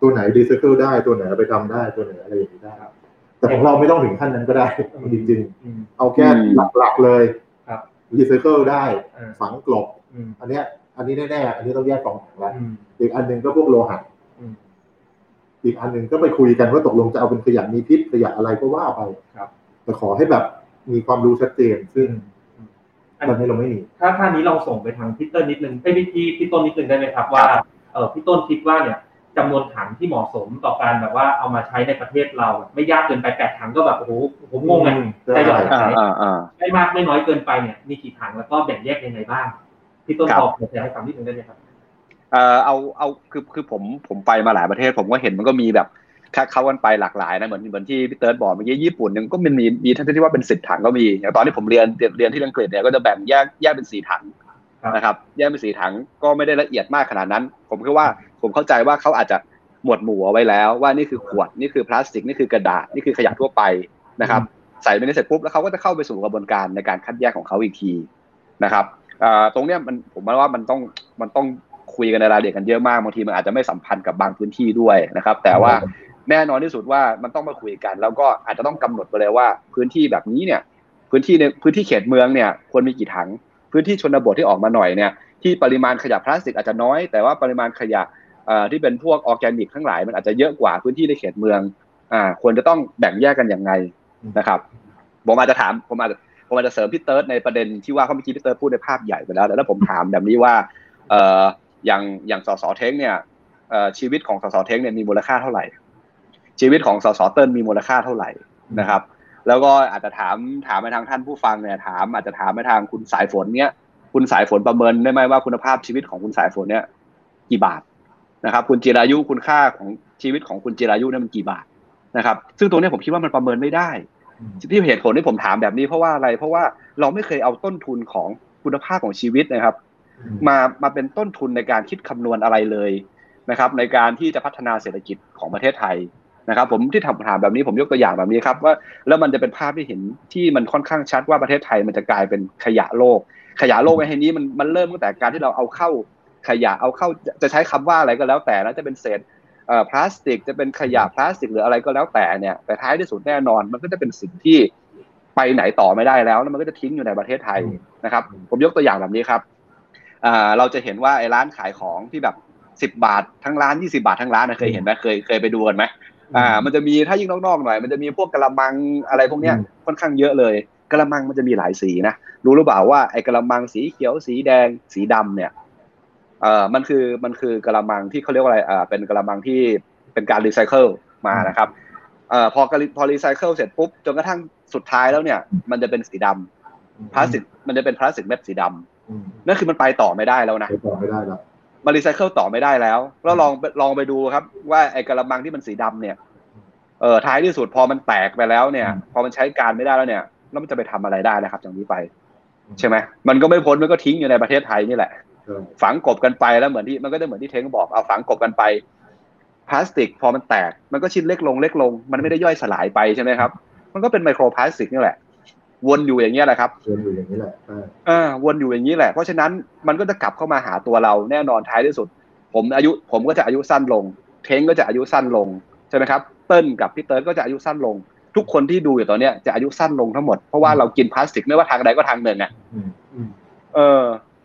ตัวไหนรีไซเคิลได้ตัวไหนเอาไปทำได้ตัวไหนอะไรอย่างนี้ได้ครับแต่ของเราไม่ต้องถึงขั้นนั้นก็ได้จริงอืมๆเอาแค่อืมหลักๆเลยครับรีไซเคิลได้เออฝังกลบอืมอันเนี้ย อันนี้แน่ๆอันนี้ต้องแยกสองถังละอืมอีกอันหนึ่งก็พวกโลหะอืมอีกอันหนึ่งก็ไปคุยกันว่าตกลงจะเอาเป็นขยะมีพิษขยะอะไรก็ว่าไปครับแต่ขอให้แบบมีความรู้ชัดเจนซึ่งอืมอัน ตอนนี้เราไม่มีถ้าท่านี้เราส่งไปทางพี่เติ้ลนิดนึงให้พี่พี่พี่ต้นนิดนึงได้ไหมครับว่าเออพี่ต้นคิดว่าเนี่ยจำนวนถังที่เหมาะสมต่อการแบบว่าเอามาใช้ในประเทศเราแบบไม่ยากเกินไปแปดถังก็แบบโอ้โหผมงงไงอืมใช่หรออ่าอ่าอ่าไม่มากไม่น้อยเกินไปเนี่ยมีกี่ถังแล้วก็แบ่งแยกยังไงบ้างพี่ต้นครับบอกเดี๋ยวให้ฟังนิดนึงได้ไหมครับเอ่อเอาเอาคือคือผมผมไปมาหลายประเทศ ผมก็เห็นมันก็มีแบบ ค่าเข้ากันไปหลากหลายนะเหมือนเหมือนที่พี่เติร์ดบอกเมื่อกี้ญี่ปุ่นยังก็มันมีมีทั้งที่ว่าเป็นสิบถังก็มีอย่างตอนที่ผมเรียนเรียนเรียนที่อังกฤษเนี่ยก็จะแบ่งแยกแยกเป็นสี่ถังครับนะครับแยกเป็นสี่ถังก็ไม่ได้ละเอียดมากขนาดนั้น ผมคิดว่าผมเข้าใจว่าเขาอาจจะหมวดหมู่เอาไว้แล้ว ว่านี่คือขวดนี่คือพลาสติกนี่คือกระดาษนี่คือขยะทั่วไปนะครับใส่ไปในเสร็จปุ๊บแล้วเขาก็จะเข้าไปสู่กระบวนการในการคัดแยกของเขาอีกทีนะครับเอ่อตรงเนี้ยมันผมว่ามันต้องมันต้องคุยกันในรายละเอียดกันเยอะมากบางทีมันอาจจะไม่สัมพันธ์กับบางพื้นที่ด้วยนะครับ แต่ว่า แน่นอนที่สุดว่ามันต้องมาคุยกัน แล้วก็อาจจะต้องกำหนดไปเลยว่า พื้นที่แบบนี้เนี่ย พื้นที่ในพื้นที่เขตเมืองเนี่ยควรมีกี่ถัง พื้นที่ชนบทที่ออกมาหน่อยเนี่ย ที่ปริมาณขยะพลาสติกอาจจะน้อย แต่ว่าปริมาณขยะที่เป็นพวกออร์แกนิกทั้งหลายมันอาจจะเยอะกว่าพื้นที่ในเขตเมืองอ่าควรจะต้องแบ่งแยกกันอย่างไงนะครับผมอาจจะถามผมอาจจะผมอาจจะเสริมพี่เติร์ดในประเด็นที่ว่าเขาเมื่อกี้พี่เติร์ดพูดในภาพใหญ่ไปแล้วแต่ถ้าผมถามแบบนี้ว่าเอ่ออย่างอย่างสสเท้งเนี่ยชีวิตของสสเท้งเนี่ยมีมูลค่าเท่าไหร่ ชีวิตของสสเติ้ลมีมูลค่าเท่าไหร่นะครับ แล้วก็อาจจะถามถามไปทางท่านผู้ฟังเนี่ยถามอาจจะถามไปทางคุณสายฝนเนี่ยคุณสายฝนประเมินได้ไหมว่าคุณภาพชีวิตของคุณสายฝนเนี่ยกี่บาทนะครับ คุณจิรายุคุณค่าของชีวิตของคุณจิรายุเนี่ยมันกี่บาทนะครับ ซึ่งตรงเนี้ยผมคิดว่ามันประเมินไม่ได้ที่เหตุผลที่ผมถามแบบนี้เพราะว่าอะไร เพราะว่าเราไม่เคยเอาต้นทุนของคุณภาพของชีวิตนะครับ มามาเป็นต้นทุนในการคิดคำนวณอะไรเลยนะครับ ในการที่จะพัฒนาเศรษฐกิจของประเทศไทย นะครับผมที่ทำถามแบบนี้ผมยกตัวอย่างแบบนี้ครับว่าแล้วมันจะเป็นภาพที่เห็นที่มันค่อนข้างชัดว่าประเทศไทยมันจะกลายเป็นขยะโลก ขยะโลกในที่นี้มันมันเริ่มตั้งแต่การที่เราเอาเข้าขยะเอาเข้าจะใช้คำว่าอะไรก็แล้วแต่นะจะเป็นเศษเอ่อพลาสติกจะเป็นขยะพลาสติกหรืออะไรก็แล้วแต่เนี่ยแต่ท้ายที่สุดแน่นอน มันก็จะเป็นสิ่งที่ไปไหนต่อไม่ได้แล้วแล้วมันก็จะทิ้งอยู่ในประเทศไทยนะครับ ผมยกตัวอย่างแบบนี้ครับอ่าเราจะเห็นว่าไอ้ร้านขายของที่แบบสิบบาททั้งร้านยี่สิบบาททั้งร้านนะเคยเห็นไหมเคยเคยไปดูกันไหม อ่า มันจะมีถ้ายิ่งนอกๆหน่อย มันจะมีพวกกะละมังอะไรพวกเนี้ยอืมค่อนข้างเยอะเลยกะละมังมันจะมีหลายสีนะรู้หรือเปล่าว่าไอ้กะละมังสีเขียวสีแดงสีดำเนี่ยเอ่อมันคือมันคือกะละมังที่เขาเรียกว่าอะไรอ่าเป็นกะละมังที่เป็นการรีไซเคิลมานะครับเอ่อพอกระพอรีไซเคิลเสร็จปุ๊บจนกระทั่งสุดท้ายแล้วเนี่ย มันจะเป็นสีดำพลาสติกมันจะเป็นพลาสติกเม็ดสีดำอืมนั่นคือมันไปต่อไม่ได้แล้วนะไปต่อไม่ได้แล้ว มารีไซเคิลต่อไม่ได้แล้วแล้วลองลองไปดูครับ ว่าไอ้กระมังที่มันสีดำเนี่ยเออท้ายที่สุดพอมันแตกไปแล้วเนี่ย พอมันใช้การไม่ได้แล้วเนี่ยแล้วมันจะไปทำอะไรได้นะครับจากนี้ไป ใช่ไหมมันก็ไม่พ้นมันก็ทิ้งอยู่ในประเทศไทยนี่แหละใช่ฝังกบกันไปแล้วเหมือนที่มันก็จะเหมือนที่เท้งบอกเอาฝังกบกันไปพลาสติก พอมันแตก มันก็ชิ้นเล็กลงเล็กลง มันไม่ได้ย่อยสลายไปใช่ไหมครับ มันก็เป็นไมโครพลาสติกนี่แหละ วนอยู่อย่างเงี้ยแหละครับเรียนอยู่อย่างนี้แหละใช่เออวนอยู่อย่างนี้แหละ เพราะฉะนั้นมันก็จะกลับเข้ามาหาตัวเราแน่นอนท้ายที่สุด ผมอายุผมก็จะอายุสั้นลง เท้งก็จะอายุสั้นลงใช่ไหมครับเติ้ลกับพี่เติร์ดก็จะอายุสั้นลง ทุกคนที่ดูอยู่ตอนเนี้ยจะอายุสั้นลงทั้งหมดเพราะว่าเรากินพลาสติกไม่ว่าทางใดก็ทางหนึ่งอะอืมอืมเออ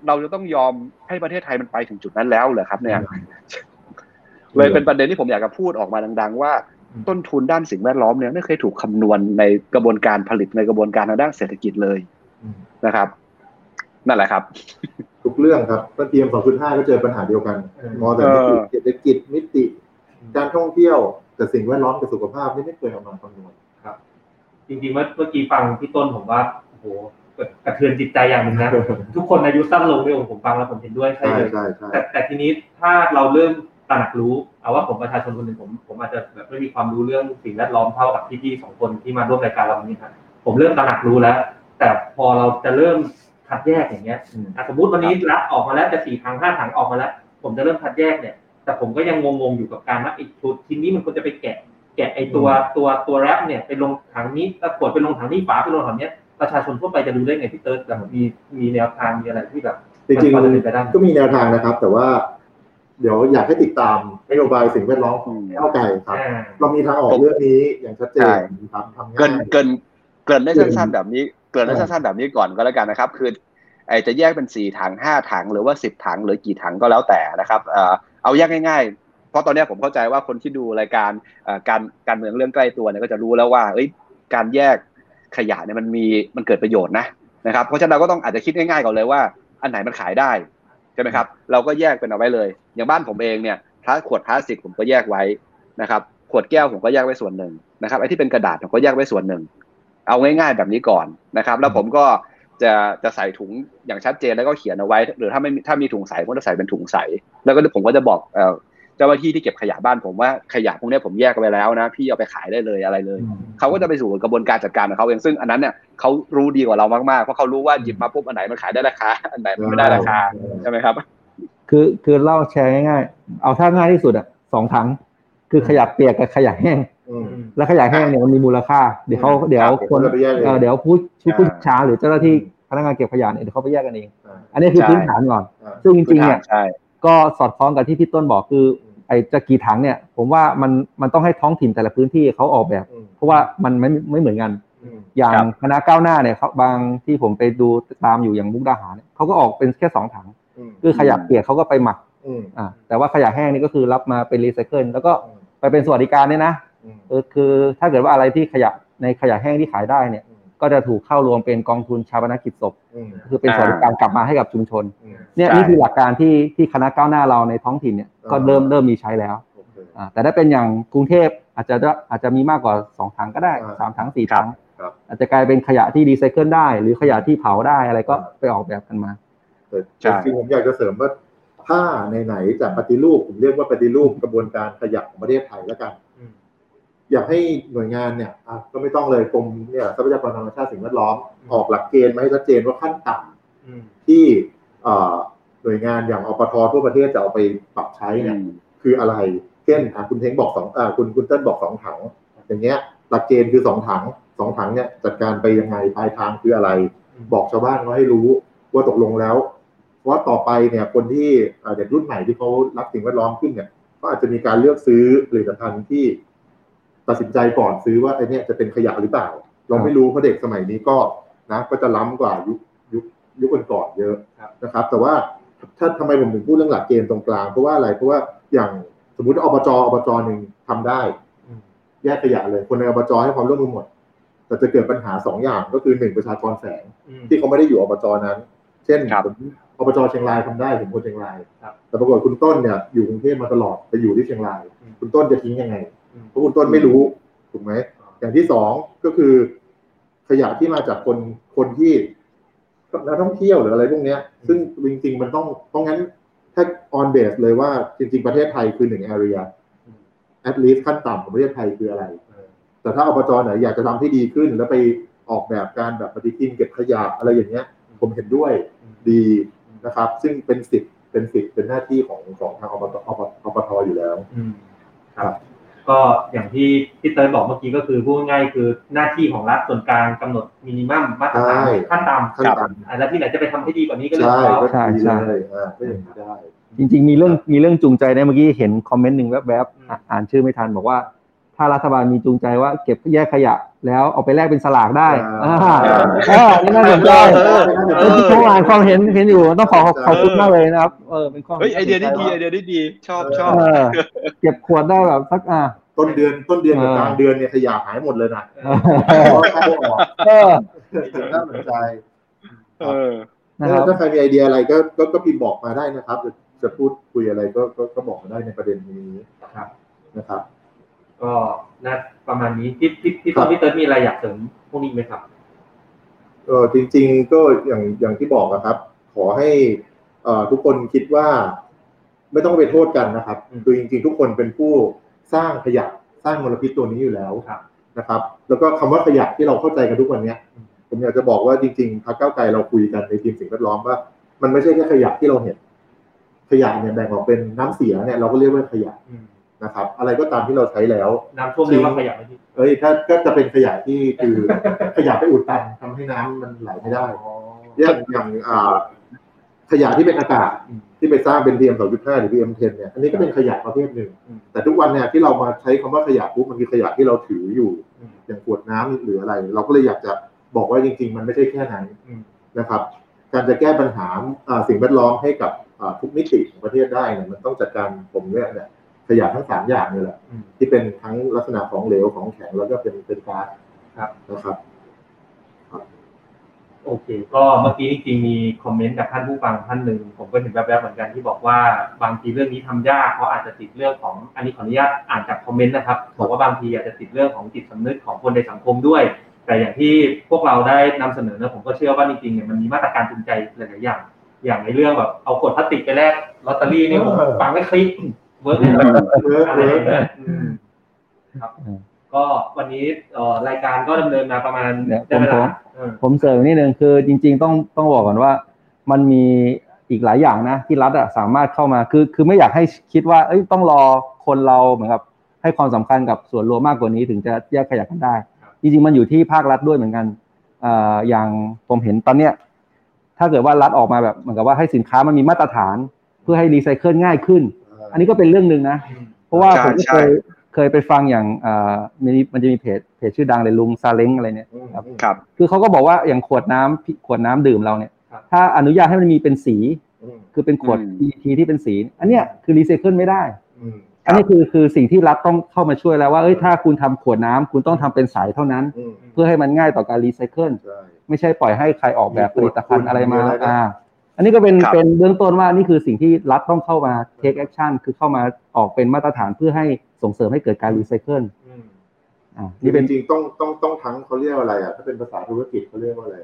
เราจะต้องยอมให้ประเทศไทยมันไปถึงจุดนั้นแล้วเหรอครับ เนี่ยเลยเป็นประเด็นที่ผมอยากจะพูดออกมาดัง ๆ ว่า ต้นทุนด้านสิ่งแวดล้อมเนี่ยไม่เคยถูกคำนวณในกระบวนการผลิตในกระบวนการทางด้านเศรษฐกิจเลยอืมนะครับ นั่นแหละครับ ทุกเรื่องครับก็เตรียม2.5ก็เจอปัญหาเดียวกันเออมองแต่มิติเศรษฐกิจมิติ การท่องเที่ยวแต่สิ่งแวดล้อมกับสุขภาพนี่ไม่เคยเอามาคำนวณจริงๆเมื่อเมื่อกี้ฟังพี่ต้นผมว่าโอ้โหกระเทือนจิตใจอย่างหนึ่งนะทุกคนอายุสั้นลงด้วยผมฟังแล้วผมเห็นด้วยใช่ใช่เลยใช่ใช่แต่แต่ทีนี้ถ้าเราเริ่มตระหนักรู้ เอาว่าผมประชาชนคนหนึ่งผมผมอาจจะแบบไม่มีความรู้เรื่องสิ่งแวดล้อมเท่ากับพี่ๆสองคนที่มาร่วมรายการเราวันนี้ครับผมเริ่มตระหนักรู้แล้ว แต่พอเราจะเริ่มคัดแยกอย่างเงี้ยอืมอะสมมติวันนี้รับออกมาแล้วจะสี่ถังห้าถังออกมาแล้ว ผมจะเริ่มคัดแยกเนี่ย แต่ผมก็ยังงงๆอยู่กับการว่าไอ้ชุดชิ้นนี้มันควรจะไปแกะ แกะไอ้ตัวตัวตัวแรปเนี่ยไปลงถังนี้แล้วขวดไปลงถังนี้ฝาไปลงถังเนี้ยประชาชนทั่วไปจะดูได้ไงพี่เติร์ดแบบมีมีแนวทางมีอะไรที่แบบจริงมันพอจะเป็นไปได้ไหมๆก็มีแนวทางนะครับ แต่ว่า เดี๋ยวอยากให้ติดตามนโยบายสิ่งแวดล้อมของก้าวไกลครับอ่าเรามีทางออกเรื่องนี้อย่างชัดเจใช่นครับทำเกิง่านยเกินเกินได้เกินสั้นๆแบบนี้ เกินได้อ่าสั้นๆแบบนี้ก่อนก็แล้วกันนะครับ คือไอจะแยกเป็นสี่ถังห้าถังหรือว่าสิบถังหรือกี่ถังก็แล้วแต่นะครับเอ่อเอาแยกง่ายๆ เพราะตอนเนี้ยผมเข้าใจว่าคนที่ดูรายการเอ่อการการเมืองเรื่องใกล้ตัวเนี่ยก็จะรู้แล้วว่าเอ้ยการแยกขยะเนี่ยมันมีมันเกิดประโยชน์นะนะครับ เพราะฉะนั้นเราก็ต้องอาจจะคิดง่ายๆก่อนเลยว่า อันไหนมันขายได้ใช่ไหมครับ เราก็แยกเป็นเอาไว้เลย อย่างบ้านผมเองเนี่ยพลาสขวดพลาสติกผมก็แยกไว้นะครับขวดแก้วผมก็แยกไว้ส่วนหนึ่งนะครับไอ้ที่เป็นกระดาษผมก็แยกไว้ส่วนหนึ่ง เอาง่ายๆแบบนี้ก่อนนะครับ แล้วผมก็จะจะใส่ถุงอย่างชัดเจนแล้วก็เขียนเอาไว้ หรือถ้าไม่ถ้ามีถุงใสผมก็จะใส่เป็นถุงใส แล้วก็ผมก็จะบอก จ้าหน้าที่ที่เก็บขยะบ้านผมว่าขยะพวกเนี้ยผมแยกไว้แล้วนะ พี่เอาไปขายได้เลยอะไรเลย เขาก็จะไปสู่กระบวนการจัดการของเขาเองซึ่งอันนั้นเนี่ยเขารู้ดีกว่าเรามากๆเพราะเขารู้ว่าหยิบมาปุ๊บอันไหนมันขายได้ราคาอันไหนมันไม่ได้ราคาใช่ไหมครับ คือคือเล่าแชร์ง่ายๆ เอาถ้าง่ายที่สุดอะสองถัง คือขยะเปียกกับขยะแห้งอืมแล้วขยะแห้งเนี่ยมันมีมูลค่าเดี๋ยวเขาอืมเดี๋ยวครับคนเดี๋ยวเราไปแยกเองเอ่อเดี๋ยวผู้ผู้ผู้อ่าชาหรือเจ้าหน้าที่พนักงานเก็บขยะเนี่ยเดี๋ยวเขาไปแยกกันเองอ่าอันนี้คือใช่พื้นฐานก่อนอ่าซึ่งจริงๆเนี่ยใช่ก็สอดคล้องกับที่พี่ต้นบอกคือ ไอ้จะกี่ถังเนี่ย ผมว่ามันมันต้องให้ท้องถิ่นแต่ละพื้นที่เขาออกแบบอืมเพราะว่ามันไม่ไม่เหมือนกันอืมอย่างครับคณะก้าวหน้าเนี่ยเขาบางที่ผมไปดูตามอยู่อย่างมุกดาหารเนี่ยเขาก็ออกเป็นแค่สองถังอืมคือขยะเปียกเขาก็ไปหมักอืมอ่าแต่ว่าขยะแห้งนี่ก็คือรับมาเป็นรีไซเคิลแล้วก็อืมไปเป็นสวัสดิการเนี่ยนะอืมเออคือถ้าเกิดว่าอะไรที่ขยะในขยะแห้งที่ขายได้เนี่ยอืมก็จะถูกเข้ารวมเป็นกองทุนชาปนกิจศพอืมคือเป็นสวัสดิการกลับมาให้กับชุมชนอืม เนี่ยใช่นี่คือหลักการที่ที่คณะก้าวหน้าเราในท้องถิ่นเนี่ยก็อ่าเริ่มเริ่มมีใช้แล้วโอเคอ่าแต่ถ้าเป็นอย่างกรุงเทพอาจจะอาจจะมีมากกว่าสองถังก็ได้อ่าสามถังสี่ถังครับอาจจะกลายเป็นขยะที่รีไซเคิลได้ หรือขยะที่เผาได้อะไรก็อ่าไปออกแบบกันมาแต่ใช่จริงๆผมอยากจะเสริมว่าถ้าไหนๆจะปฏิรูปผมเรียกว่าปฏิรูปกระบวนการขยะของประเทศไทยแล้วกันอืมอยากให้หน่วยงานเนี่ยอะก็ไม่ต้องเลยกรมเนี่ยทรัพยากรธรรมชาติสิ่งแวดล้อมออกหลักเกณฑ์มาให้ชัดเจนว่าขั้นต่ำอืมที่เอ่อ หน่วยงานอย่างอปททั่วประเทศจะเอาไปปรับใช้เนี่ยคืออะไร เช่นอะคุณเท้งบอกสองอ่าคุณคุณเต้นบอกสองถัง อย่างเงี้ยหลักเกณฑ์คือสองถังสองถังเนี่ยจัดการไปยังไงปลายทางคืออะไร บอกชาวบ้านเขาให้รู้ว่าตกลงแล้วเพราะว่าต่อไปเนี่ยคนที่อ่าเด็กรุ่นใหม่ที่เขารักสิ่งแวดล้อมขึ้นเนี่ยก็อาจจะมีการเลือกซื้อผลิตภัณฑ์ที่ตัดสินใจก่อนซื้อว่าไอ้เนี่ยจะเป็นขยะหรือเปล่า เราไม่รู้เพราะเด็กสมัยนี้ก็นะ ก็จะล้ำกว่ายุค ยุคยุคก่อนๆเยอะครับนะครับ แต่ว่าถ้าทำไมผมถึงพูดเรื่องหลักเกณฑ์ตรงกลางเพราะว่าอะไรเพราะว่าอย่างสมมติอบจอบจหนึ่งทำได้อืมแยกขยะเลย คนในอบจให้ความร่วมมือหมด แต่จะเกิดปัญหาสองอย่างก็คือหนึ่งประชากรแฝงอืมที่เขาไม่ได้อยู่อบจนั้น เช่นครับผมอบจเชียงรายทำได้ผมคนเชียงรายครับแต่ปรากฏคุณต้นเนี่ยอยู่กรุงเทพมาตลอดไปอยู่ที่เชียงรายอืมคุณต้นจะทิ้งยังไงอืมเพราะคุณต้นไม่รู้ถูกไหมอย่างที่สองก็คือขยะที่มาจากคนคนที่ นักท่องเที่ยวหรืออะไรพวกเนี้ย ซึ่งจริง ๆ มันต้องเพราะงั้นถ้า on base เลยว่าจริง ๆ ประเทศไทยคือหนึ่ง area at least ขั้นต่ำของประเทศไทยคืออะไร แต่ถ้าอบจไหนอยากจะทำให้ดีขึ้น แล้วไปออกแบบการแบบปฏิทินเก็บขยะอะไรอย่างเงี้ย ผมเห็นด้วยดีนะครับ ซึ่งเป็นสิทธิ์เป็นสิทธิ์เป็นหน้าที่ของของทางอบตอบอบตอยู่แล้วอืมครับ ก็อย่างที่พี่เติร์ดบอกเมื่อกี้ก็คือพูดง่ายๆคือหน้าที่ของรัฐส่วนกลางกำหนดมินิมัมมาตรฐานใช่ขั้นต่ำขั้นต่ำอ่าแล้วที่ไหนจะไปทำให้ดีกว่านี้ก็เรื่องใช่ของเขาก็ใช่ดีใช่เลยอ่าก็อย่างนี้ได้จริง ๆ มีเรื่องมีเรื่องจูงใจนะเมื่อกี้เห็นคอมเมนต์หนึ่งแวบๆอะอ่านชื่อไม่ทันบอกว่า ถ้ารัฐบาลมีจูงใจว่า เก็บแยกขยะ แล้วเอาไปแลกเป็นสลากได้อ่าอ่าเออนี่น่าสนใจเออเออที่อ่านความเห็นเห็นอยู่ต้องขอขอบคุณมากเลยนะครับเออเป็นข้อเฮ้ยไอเดียนี้ดีไอเดียนี้ดีชอบชอบเออเก็บขวดได้แบบสักอ่าต้ต้นเดือนต้นเดือนกับเออกลางเดือนเนี่ยขยะหายหมดเลยนะเออน่าสนใจเออนะครับถ้าใครมีไอเดียอะไรก็ก็ก็พิมพ์บอกมาได้นะครับ จะจะพูดคุยอะไรก็ก็ก็บอกมาได้ในประเด็นนี้ครับนะครับ ก็น่าประมาณนี้พี่พี่พี่ครัต้นบพี่เติร์ดมีอะไรอยากเสริมพวกนี้ไหมครับเออจริง ๆ ก็อย่างอย่างที่บอกนะครับ ขอให้เอ่อทุกคนคิดว่า ไม่ต้องไปโทษกันนะครับอืมคือจริง ๆ ทุกคนเป็นผู้สร้างขยะสร้างมลพิษตัวนี้อยู่แล้วครับนะครับ แล้วก็คำว่าขยะที่เราเข้าใจกันทุกวันเนี้ยอืมผมอยากจะบอกว่าจริงๆพรรคก้าวไกลเราคุยกันในทีมสิ่งแวดล้อมว่า มันไม่ใช่แค่ขยะที่เราเห็น ขยะเนี่ยแบ่งออกเป็นน้ำเสียเนี่ยเราก็เรียกว่าขยะอืม นะครับ อะไรก็ตามที่เราใช้แล้วน้ำท่วมเรียกว่าขยะไหมพี่เอ้ยถ้าก็จะเป็นขยะที่คือขยะไปอุดตันทำให้น้ำมันไหลไม่ได้อย่างอย่างอ่าขยะที่เป็นอากาศอืมที่ไปสร้างเป็น PM 2.5หรือ PM 10เนี่ยอันนี้ก็เป็นขยะประเภทหนึ่งอืมแต่ทุกวันเนี่ยที่เรามาใช้คำว่าขยะปุ๊บมันคือขยะที่เราถืออยู่อืมอย่างขวดน้ำหรืออะไร เราก็เลยอยากจะบอกว่าจริง ๆ มันไม่ใช่แค่นั้นอืมนะครับ การจะแก้ปัญหาอ่าสิ่งแวดล้อมให้กับอ่าทุกมิติของประเทศได้เนี่ยมันต้องจัดการผมเนี่ยเนี่ย ขยะทั้งสามอย่างนี่แหละอืมที่เป็นทั้งลักษณะของเหลวของแข็งแล้วก็เป็นเป็นก๊าซครับนะครับโอเค ก็เมื่อกี้จริงๆมีคอมเมนต์จากท่านผู้ฟังท่านหนึ่งผมก็เห็นแวบๆเหมือนกันที่บอกว่าบางทีเรื่องนี้ทำยากเพราะอาจจะติดเรื่องของอันนี้ขออนุญาตอ่านจากคอมเมนต์นะครับบอกว่าบางทีอาจจะติดเรื่องของจิตสำนึกของคนในสังคมด้วย แต่อย่างที่พวกเราได้นำเสนอนะผมก็เชื่อว่าจริงๆเนี่ยมันมีมาตรการจูงใจหลายๆอย่าง อย่างในเรื่องแบบเอาขวดพลาสติกไปแลกลอตเตอรี่นี่ผมฟังไม่คลิก work เลยนะwork อะไร work อร์กย่างเงี้ยอืมครับอืมก็วันนี้เอ่อรายการก็ดำเนินมาประมาณเดี๋ยวได้เวลาผมเออผมเสริมนิดนึงคือจริง ๆ ต้องต้องบอกก่อนว่ามันมีอีกหลายอย่างนะที่รัฐอะสามารถเข้ามาคือคือไม่อยากให้คิดว่าเอ้ยต้องรอคนเราเหมือนกับให้ความสำคัญกับส่วนรวมมากกว่านี้ถึงจะแยกขยะกันได้ จริงๆมันอยู่ที่ภาครัฐด้วยเหมือนกันเอ่ออย่างผมเห็นตอนเนี้ยถ้าเกิดว่ารัฐออกมาแบบเหมือนกับว่าให้สินค้ามันมีมาตรฐาน เพื่อให้รีไซเคิลง่ายขึ้น อันนี้ก็เป็นเรื่องหนึ่งนะ เพราะว่าใช่ผมก็ใช่เคยเคยไปฟังอย่างเอ่อมันมีมันจะมีเพจเพจชื่อดังเลยลุงซาเล้งอะไรเนี่ยครับครับคือเขาก็บอกว่าอย่างขวดน้ำขวดน้ำดื่มเราเนี่ยครับถ้าอนุญาตให้มันมีเป็นสีอืมคือเป็นขวดอืม PET ที่เป็นสี อันเนี้ยคือรีไซเคิลไม่ได้อืมอันนี้คือคือสิ่งที่รัฐต้องเข้ามาช่วยแล้วว่าเอ้ยถ้าคุณทำขวดน้ำคุณต้องทำเป็นใสเท่านั้นอืมเพื่อให้มันง่ายต่อการรีไซเคิลใช่ไม่ใช่ปล่อยให้ใครออกแบบผลิตภัณฑ์อะไรมามีอะไรนะอ่าอั นนี้ก็เป็นครับเป็นเบื้องต้นว่านี่คือสิ่งที่รัฐต้องเข้ามา take action คือเข้ามาออกเป็นมาตรฐานเพื่อให้ส่งเสริมให้เกิดการรีไซเคิลอืมอ่านี่นี่เป็เป็นนจริงๆต้องต้องต้องทั้งเขาเรียกว่าอะไรอะถ้าเป็นภาษาธุรกิจเขาเรียกว่าอะไร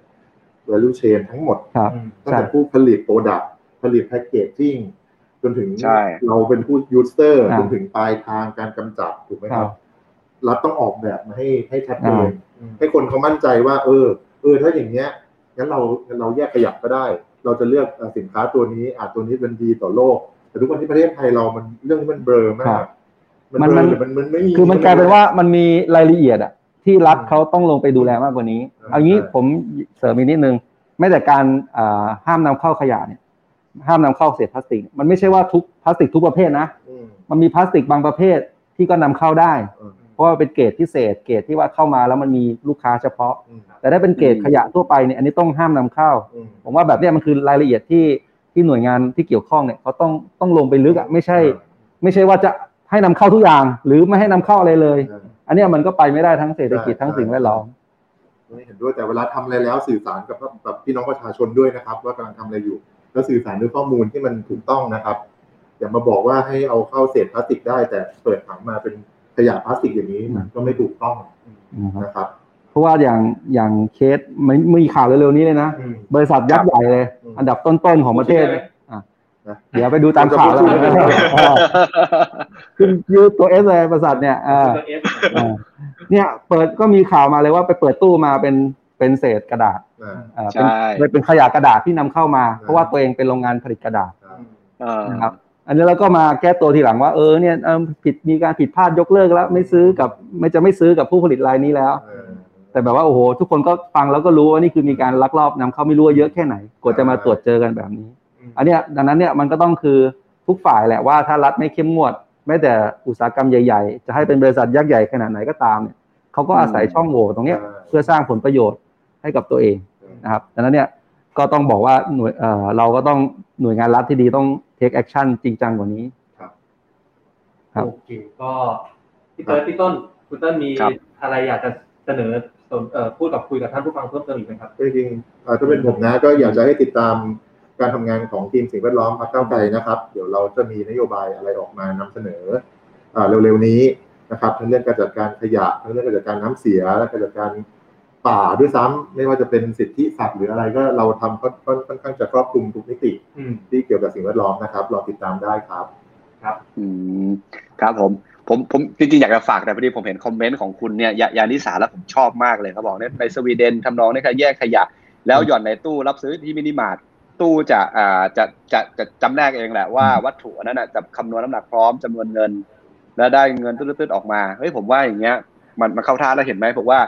value chain ทั้งหมดครับอืมตั้งแต่ผู้ผลิต product ผลิต packaging จนถึงใช่เราเป็นผู้ user อ่าจนถึงปลายทางการกำจัดถูกไหมคครัรับบรัฐต้องออกแบบมาให้ให้ชัดเจนอืมให้คนเขามั่นใจว่า เออ เออ ถ้าอย่างเงี้ยงั้นเราเราแยกขยับก็ได้ เราจะเลือกเอ่อสินค้าตัวนี้อาจตัวนี้เป็นดีต่อโลก แต่ทุกวันที่ประเทศไทยเรามันเรื่องนี้มันเบลอมาครักบมันมันเบลมัอนหรือมันมันไม่มีคือมันกลายเป็นว่ามันมีรายละเอียดอะที่รัฐเขาต้องลงไปดูแลมากกว่านี้อืมเอางี้ใช่ผมเสริมอีกนิดนึงแม้แต่การอ่าห้ามนำเข้าขยะเนี่ย ห้ามนำเข้าเศษพลาสติก มันไม่ใช่ว่าทุกพลาสติกทุกประเภทนะอืมมันมีพลาสติกบางประเภทที่ก็นำเข้าได้อืม เพราะว่าเป็นเกรดพิเศษเกรดที่ว่าเข้ามาแล้วมันมีลูกค้าเฉพาะอืมแต่ถ้าเป็นเกรดขยะทั่วไปเนี่ยอันนี้ต้องห้ามนำเข้าอืมผมว่าแบบเนี้ยมันคือรายละเอียดที่ที่หน่วยงานที่เกี่ยวข้องเนี่ยเขาต้องต้องลงไปลึกอะไม่ใช่ ไม่ใช่ว่าจะให้นำเข้าทุกอย่าง หรือไม่ให้นำเข้าอะไรเลยเอออันเนี้ยมันก็ไปไม่ได้ทั้งเศรษฐกิจใช่ทั้งสิ่งแวดล้อมไม่เห็นด้วยแต่เวลาทำอะไรแล้วสื่อสารกับกับพี่น้องประชาชนด้วยนะครับ ว่ากำลังทำอะไรอยู่ แล้วสื่อสารด้วยข้อมูลที่มันถูกต้องนะครับ อย่ามาบอกว่าให้เอาเข้าเศษพลาสติกได้แต่เปิดถังมาเป็น ขยะพลาสติกอย่างนี้มันก็ไม่ถูกต้องนะครับ เพราะว่าอย่างอย่างเคสไม่มีข่าวเร็วๆนี้เลยนะอืมบริษัทยักษ์ใหญ่เลยอืมอันดับต้นๆของประเทศพูดชื่อได้ไหมอะนะเดี๋ยวไปดูตามข่าวแล้วจะพูดชื่อได้ไหมเออขึ้นยืดตัวเอสเลยบริษัทเนี่ยอ่าตัว F อ่าเนี่ย เปิดก็มีข่าวมาเลยว่าไปเปิดตู้มาเป็นเป็นเศษกระดาษอ่าอ่าเป็นใช่เป็นขยะกระดาษที่นำเข้ามา เพราะว่าตัวเองเป็นโรงงานผลิตกระดาษครับเออนะครับ อันนี้เราก็มาแก้ตัวทีหลังว่าเออเนี่ยเออผิดมีการผิดพลาดยกเลิกแล้ว ไม่ซื้อกับไม่จะไม่ซื้อกับผู้ผลิตรายนี้แล้วเออแต่แบบว่าโอ้โห ทุกคนก็ฟังแล้วก็รู้ว่านี่คือมีการลักลอบนำเข้าไม่รู้ว่าเยอะแค่ไหนกว่าจะมาตรวจเจอกันแบบนี้ อันเนี้ยดังนั้นเนี่ยมันก็ต้องคือทุกฝ่ายแหละว่าถ้ารัฐไม่เข้มงวดแม้แต่อุตสาหกรรมใหญ่ๆ จะให้เป็นบริษัทยักษ์ใหญ่ขนาดไหนก็ตามเนี่ยเขาก็อาศัยช่องโหว่ตรงเนี้ยอ่าเพื่อสร้างผลประโยชน์ให้กับตัวเองนะครับดังนั้นเนี่ยก็ต้องบอกว่าหน่วยเอ่อเราก็ต้องหน่วยงานรัฐที่ดีต้อง take action จริงจังกว่านี้ครับ โอเค ก็พี่เติร์ดพี่ต้นคุณเติ้ลมีครับอะไรอยากจะเสนอสนเอ่อพูดกับคุยกับท่านผู้ฟังเพิ่มเติมอีกไหมครับจริงๆเอ่อถ้าเป็นผมนะ ก็อยากจะให้ติดตามการทำงานของทีมสิ่งแวดล้อมพรรคก้าวไกลนะครับ เดี๋ยวเราจะมีนโยบายอะไรออกมานำเสนอเอ่อเร็วๆนี้นะครับทั้งเรื่องการจัดการขยะทั้งเรื่องการจัดการน้ำเสียและการจัดการ ป่าด้วยซ้ำไม่ว่าจะเป็นสิทธิสัตว์หรืออะไรก็เราทำค่อนค่อนค่อนข้างจะครอบคลุมทุกมิติอืมที่เกี่ยวกับสิ่งแวดล้อมนะครับรอติดตามได้ครับ อืมครับผมผมผมจริงๆ อยากจะฝากแต่พอดีผมเห็นคอมเมนต์ของคุณเนี่ยยายานิสาแล้วผมชอบมากเลยเขาบอกเนี่ยในสวีเดนทำนองเนี่ยค่ะแยกขยะ แล้วหย่อนในตู้รับซื้อที่มินิมาร์ทตู้จะอ่าจะจะจะจำแนกเองแหละว่าวัตถุอันนั้นน่ะจะคำนวณน้ำหนักพร้อมจำนวนเงิน แล้วได้เงินตืดๆออกมาเฮ้ยผมว่าอย่างเงี้ยมันมันเข้าท่าแล้วเห็นไหมผมว่า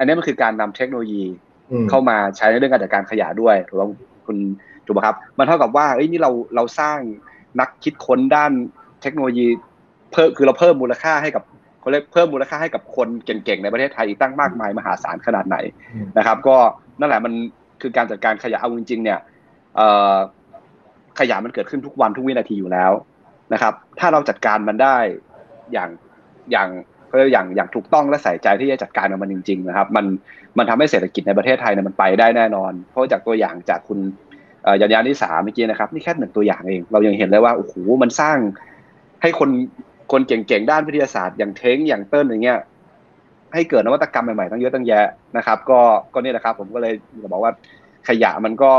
อันนี้มันคือการนำเทคโนโลยีอืมเข้ามาใช้ในเรื่องการจัดการขยะด้วยถูกต้องคุณถูกไหมครับ มันเท่ากับว่าเอ้ยนี่เราเราสร้างนักคิดค้นด้านเทคโนโลยี เพิ่มคือเราเพิ่มมูลค่าให้กับเขาเรียกเพิ่มมูลค่าให้กับคนเก่งๆในประเทศไทยอีกตั้งมากมายมหาศาลขนาดไหนอืมนะครับ ก็นั่นแหละมันคือการจัดการขยะเอาจริงๆเนี่ยเอ่อขยะมันเกิดขึ้นทุกวันทุกวินาทีอยู่แล้วนะครับ ถ้าเราจัดการมันได้อย่างอย่าง เขาเรียกอย่างอย่างถูกต้องและใส่ใจที่จะจัดการกับมันจริงๆนะครับ มันมันทำให้เศรษฐกิจในประเทศไทยเนี่ยมันไปได้แน่นอน เพราะจากตัวอย่างจากคุณยานยานิสาเมื่อกี้นะครับนี่แค่หนึ่งตัวอย่างเอง เรายังเห็นเลยว่าโอ้โหมันสร้างให้คนคนเก่งๆด้านวิทยาศาสตร์ อย่างเท้งอย่างเติ้ลอย่างเงี้ยให้เกิดนวัตกรรมใหม่ๆตั้งเยอะตั้งแยะนะครับ ก็ก็เนี่ยแหละครับ ผมก็เลยจะบอกว่าขยะมันก็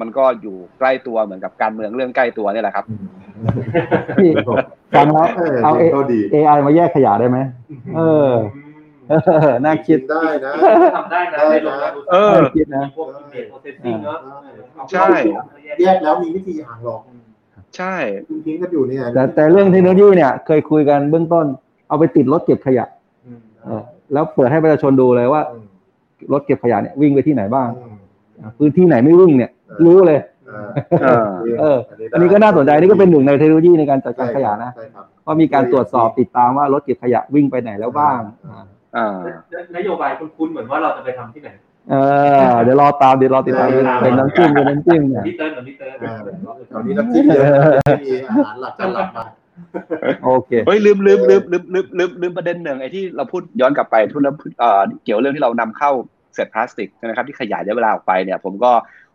มันก็อยู่ใกล้ตัวเหมือนกับการเมืองเรื่องใกล้ตัวเนี่ยแหละครับพี่ฟังแล้วเออเอาก็ดี AI มาแยกขยะได้ไหมเออเออน่าคิดได้นะทำได้นะในโรงงานอุตสาหกรรมเออน่าคิดนะมีพวก image processing เนอะใช่แยกแล้วมีวิธีอย่างหรอกใช่ทิ้งกันอยู่เนี่ยแต่แต่เรื่องเทคโนโลยีเนี่ย เคยคุยกันเบื้องต้น เอาไปติดรถเก็บขยะอืมเออแล้วเปิดให้ประชาชนดูเลยว่าอืมรถเก็บขยะเนี่ยวิ่งไปที่ไหนบ้างอืมพื้นที่ไหนไม่วิ่งเนี่ย รู้เลยเออเออเอออันนี้ก็น่าสนใจนี่ก็เป็นหนึ่งในเทคโนโลยีในการจัดการขยะนะใช่ครับว่ามีการตรวจสอบติดตามว่ารถเก็บขยะวิ่งไปไหนแล้วบ้างอ่านโยบายคุ้นๆเหมือนว่าเราจะไปทำที่ไหนเออเดี๋ยวรอตามเดี๋ยวรอติดตามเออเป็นน้ำจิ้มเป็นน้ำจิ้มเนี่ยพี่เติ้ลกับพี่เติ้ลอ่าแถวนี้น้ำจิ้มเยอะไม่มีอาหารหลักจานหลักมาโอเคเฮ้ยลืมลืมลืมลืมลืมลืมลืมประเด็นหนึ่งไอ้ที่เราพูดย้อนกลับไปทุนแล้วเอ่อเกี่ยวเรื่องที่เรานำเข้าเศษพลาสติกนะครับที่ขยายระยะเวลาออกไปเนี่ย ผมก็เอ่อ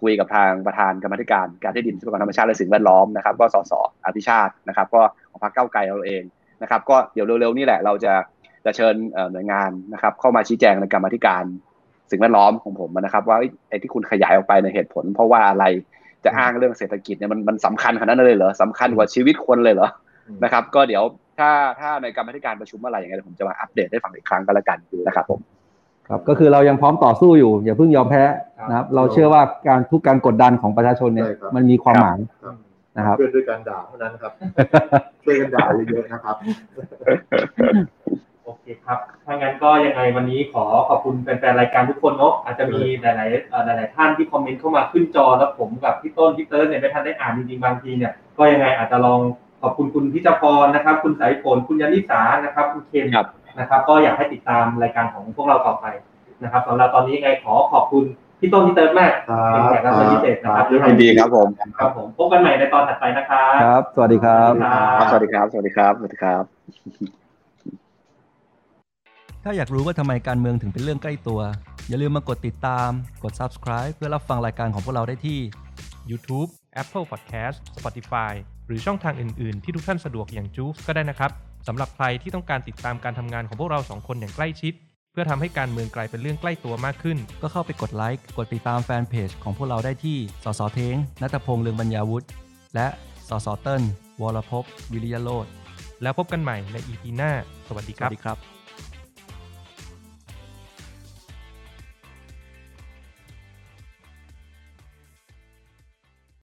คุยกับทางประธานกรรมธิการการที่ดินทรัพยากรธรรมชาติและสิ่งแวดล้อมนะครับก็สสอภิชาตินะครับ ก็ของพรรคเก้าไกลเราเองนะครับก็เดี๋ยวเร็วๆนี่แหละเราจะจะเชิญหน่วยงานนะครับ เข้ามาชี้แจงในกรรมธิการสิ่งแวดล้อมของผมนะครับ ว่าไอ้ที่คุณขยายออกไปในเหตุผล เพราะว่าอะไรจะอ้างเรื่องเศรษฐกิจเนี่ยมันมันสำคัญขนาดนั้นเลยเหรอสำคัญกว่าชีวิตคนเลยเหรอนะครับ ก็เดี๋ยวถ้าถ้าในกรรมธิการประชุมเมื่อไหร่ยังไงเดี๋ยผมจะมาอัปเดตให้ฟังอีกครั้งก็แล้วกันนะครับผม ครับก็คือเรายังพร้อมต่อสู้อยู่อย่าเพิ่งยอมแพ้นะครับ เราเชื่อว่าการทุกการกดดันของประชาชนเนี่ยใช่ครับมันมีความหมายครับนะครับเพื่อนด้วยการด่าเท่านั้นครับช่วยกันด่าเยอะๆนะครับโอเคครับถ้างั้นก็ยังไงวันนี้ขอขอบคุณแฟนๆรายการทุกคนเนาะอาจจะมีหลายๆเอ่อหลาย ๆ ท่านที่คอมเมนต์เข้ามาขึ้นจอแล้วผมกับพี่ต้นพี่เติร์ดเนี่ยไม่ทันได้อ่านจริงๆบางทีเนี่ยก็ยังไงอาจจะลองขอบคุณคุณพิจพรนะครับ คุณสายฝนคุณยานิสานะครับ คุณเคนครับ นะครับ ก็อยากให้ติดตามรายการของพวกเราต่อไปนะครับสำหรับตอนนี้ยังไงขอขอบคุณพี่ต้นพี่เติร์ดมากครับเป็นแขกรับเชิญพิเศษนะครับครับยินดีครับผมครับผมพบกันใหม่ในตอนถัดไปนะครับครับ สวัสดีครับครับ สวัสดีครับ สวัสดีครับ สวัสดีครับ ถ้าอยากรู้ว่าทำไมการเมืองถึงเป็นเรื่องใกล้ตัว อย่าลืมมากดติดตาม กด subscribe เพื่อรับฟังรายการของพวกเราได้ที่ YouTube Apple Podcast Spotify หรือช่องทางอื่น ๆ ที่ทุกท่านสะดวกอย่างจูฟก็ได้นะครับ สำหรับใครที่ต้องการติดตามการทำงานของพวกเราสองคนอย่างใกล้ชิด เพื่อทำให้การเมืองกลายเป็นเรื่องใกล้ตัวมากขึ้น ก็เข้าไปกดไลค์ กดติดตามแฟนเพจของพวกเราได้ที่ สสเทงนัตพงษ์เลืองบรรยาวุฒิ และ สสเติ้ลวรภพวิริยโรธแล้วพบกันใหม่ใน EP หน้า สวัสดีสครัวับสดีครับ